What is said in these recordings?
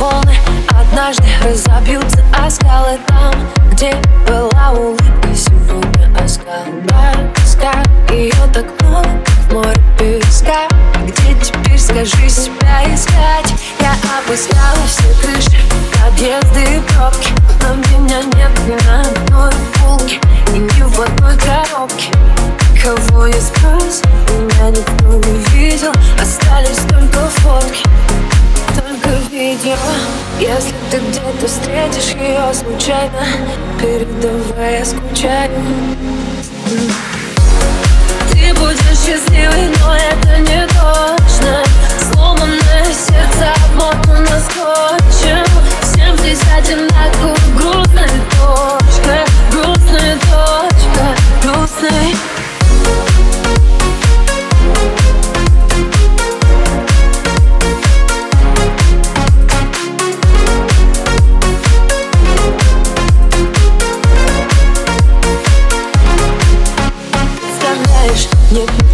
волны однажды разобьются о скалы Там, где была улыбка, сегодня оскал Тоска, ее так много в море песка. Где теперь, скажи, себя искать? Я обыскала Если ты где-то встретишь ее случайно Передавай, я скучаю. Ты будешь счастливой,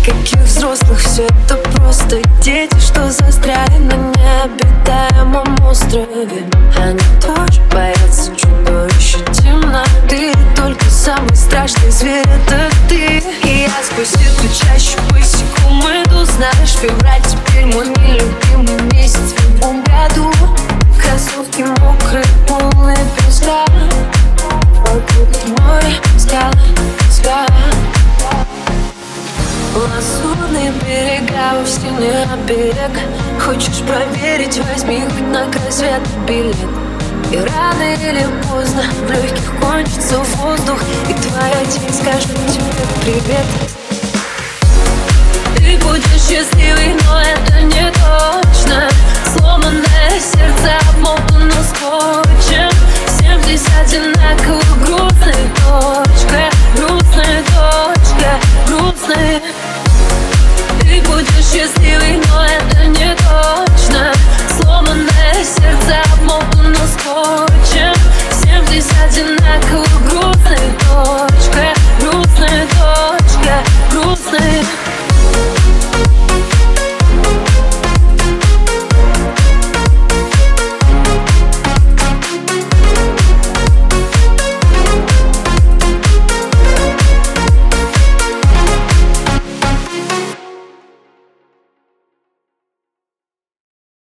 никаких взрослых Все это просто дети, что застряли на необитаемом острове. Они тоже боятся чудовища темноты Только самый страшный зверь это ты И я сквозь эту чащу босиком иду Знаешь, февраль теперь мой нелюбимый берега, в стене берег. Хочешь проверить, возьми хоть на край света билет. И рано или поздно в легких кончится воздух И твоя тень скажет тебе привет. Ты будешь счастливый, но это не